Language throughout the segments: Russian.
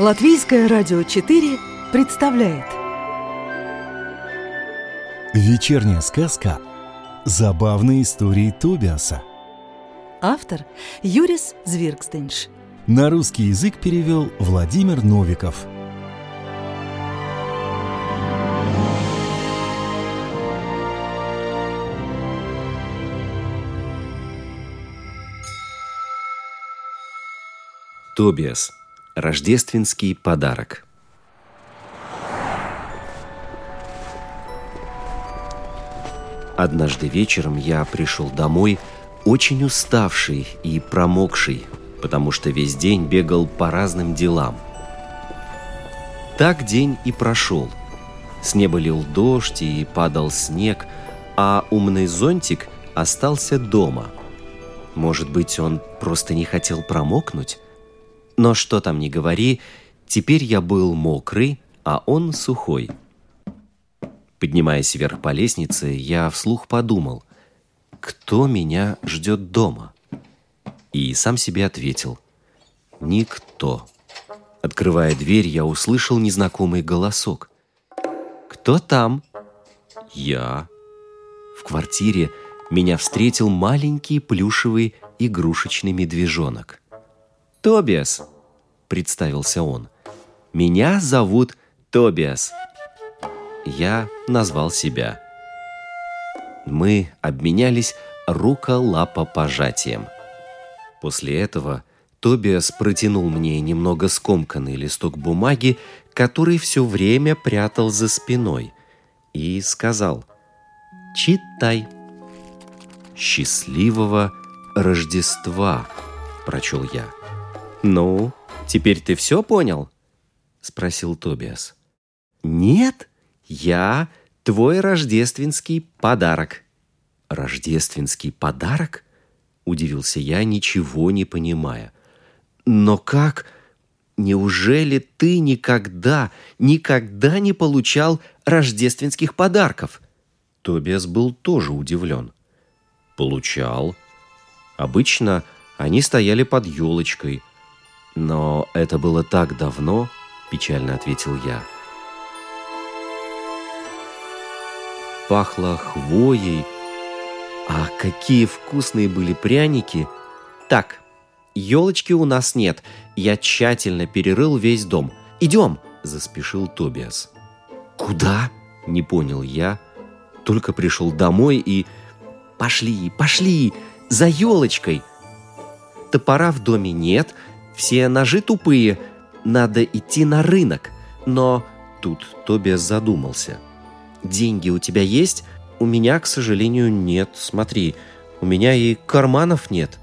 Латвийское радио 4 представляет. Вечерняя сказка. Забавные истории Тобиаса. Автор Юрис Звиркстенш На русский язык перевел Владимир Новиков. Тобиас. Рождественский подарок. Однажды вечером я пришел домой очень уставший и промокший, потому что весь день бегал по разным делам. Так день и прошел. С неба лил дождь и падал снег, а умный зонтик остался дома. Может быть, он просто не хотел промокнуть? Но что там ни говори, теперь я был мокрый, а он сухой. Поднимаясь вверх по лестнице, я вслух подумал, кто меня ждет дома? И сам себе ответил, никто. Открывая дверь, я услышал незнакомый голосок. «Кто там?» «Я». В квартире меня встретил маленький плюшевый игрушечный медвежонок. «Тобиас», — представился он. «Меня зовут Тобиас». Я назвал себя. Мы обменялись руко-лапо-пожатием. После этого Тобиас протянул мне немного скомканный листок бумаги, который все время прятал за спиной, и сказал «Читай». «Счастливого Рождества», — прочел я. «Ну, теперь ты все понял?» — спросил Тобиас. «Нет, я твой рождественский подарок». «Рождественский подарок?» — удивился я, ничего не понимая. «Но как? Неужели ты никогда, никогда не получал рождественских подарков?» Тобиас был тоже удивлен. «Получал. Обычно они стояли под елочкой — но это было так давно, печально ответил я. Пахло хвоей. А какие вкусные были пряники. Так, елочки у нас нет. Я тщательно перерыл весь дом. Идем, заспешил Тобиас. Куда? Не понял я. Только пришел домой и... Пошли, пошли, за елочкой. Топора в доме нет, все ножи тупые. Надо идти на рынок. Но тут Тобиас задумался. Деньги у тебя есть? У меня, к сожалению, нет. Смотри, у меня и карманов нет.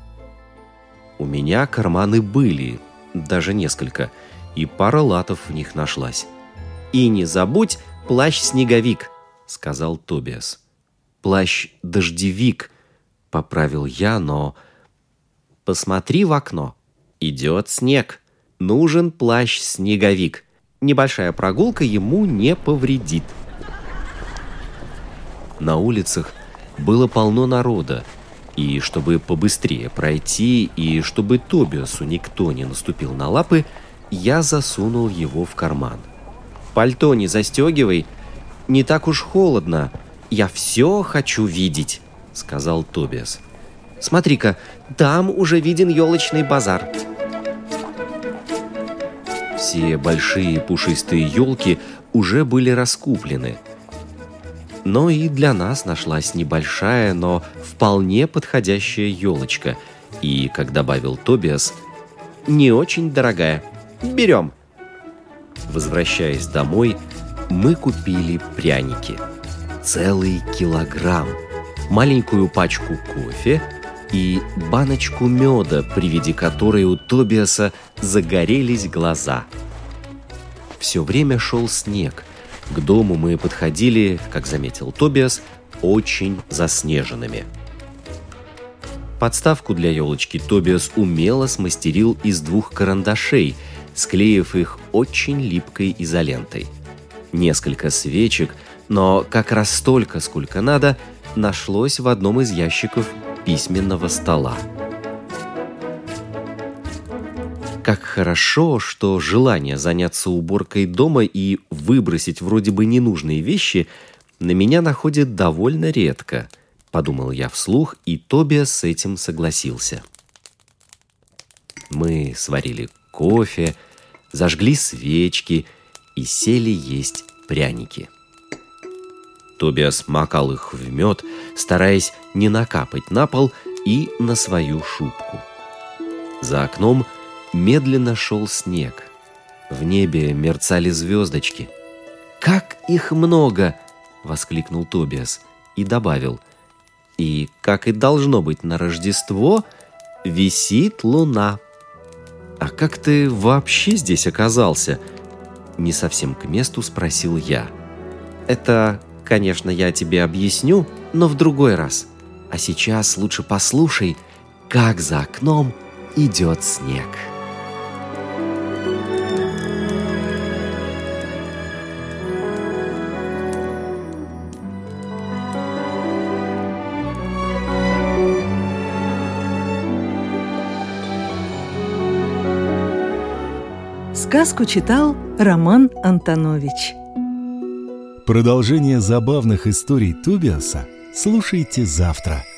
У меня карманы были, даже несколько, и пара латов в них нашлась. И не забудь плащ-снеговик, сказал Тобиас. Плащ-дождевик, поправил я, но... Посмотри в окно. Идет снег. Нужен плащ-снеговик. Небольшая прогулка ему не повредит. На улицах было полно народа, и чтобы побыстрее пройти, и чтобы Тобиасу никто не наступил на лапы, я засунул его в карман. «Пальто не застегивай, не так уж холодно, я все хочу видеть», — сказал Тобиас. «Смотри-ка, там уже виден елочный базар». Все большие пушистые елки уже были раскуплены. Но и для нас нашлась небольшая, но вполне подходящая елочка. И, как добавил Тобиас, не очень дорогая. Берем. Возвращаясь домой, мы купили пряники. Целый килограмм. Маленькую пачку кофе – и баночку меда, при виде которой у Тобиаса загорелись глаза. Все время шел снег. К дому мы подходили, как заметил Тобиас, очень заснеженными. Подставку для елочки Тобиас умело смастерил из двух карандашей, склеив их очень липкой изолентой. Несколько свечек, но как раз столько, сколько надо, нашлось в одном из ящиков письменного стола. Как хорошо, что желание заняться уборкой дома и выбросить вроде бы ненужные вещи на меня находит довольно редко, подумал я вслух, и Тобиас с этим согласился. Мы сварили кофе, зажгли свечки и сели есть пряники. Тобиас макал их в мед, стараясь не накапать на пол и на свою шубку. За окном медленно шел снег. В небе мерцали звездочки. «Как их много!» — воскликнул Тобиас и добавил. «И, как и должно быть на Рождество, висит луна». «А как ты вообще здесь оказался?» Не совсем к месту спросил я. «Это, конечно, я тебе объясню, но в другой раз. А сейчас лучше послушай, как за окном идет снег». Сказку читал Роман Антонович. Продолжение забавных историй Тубиаса слушайте завтра –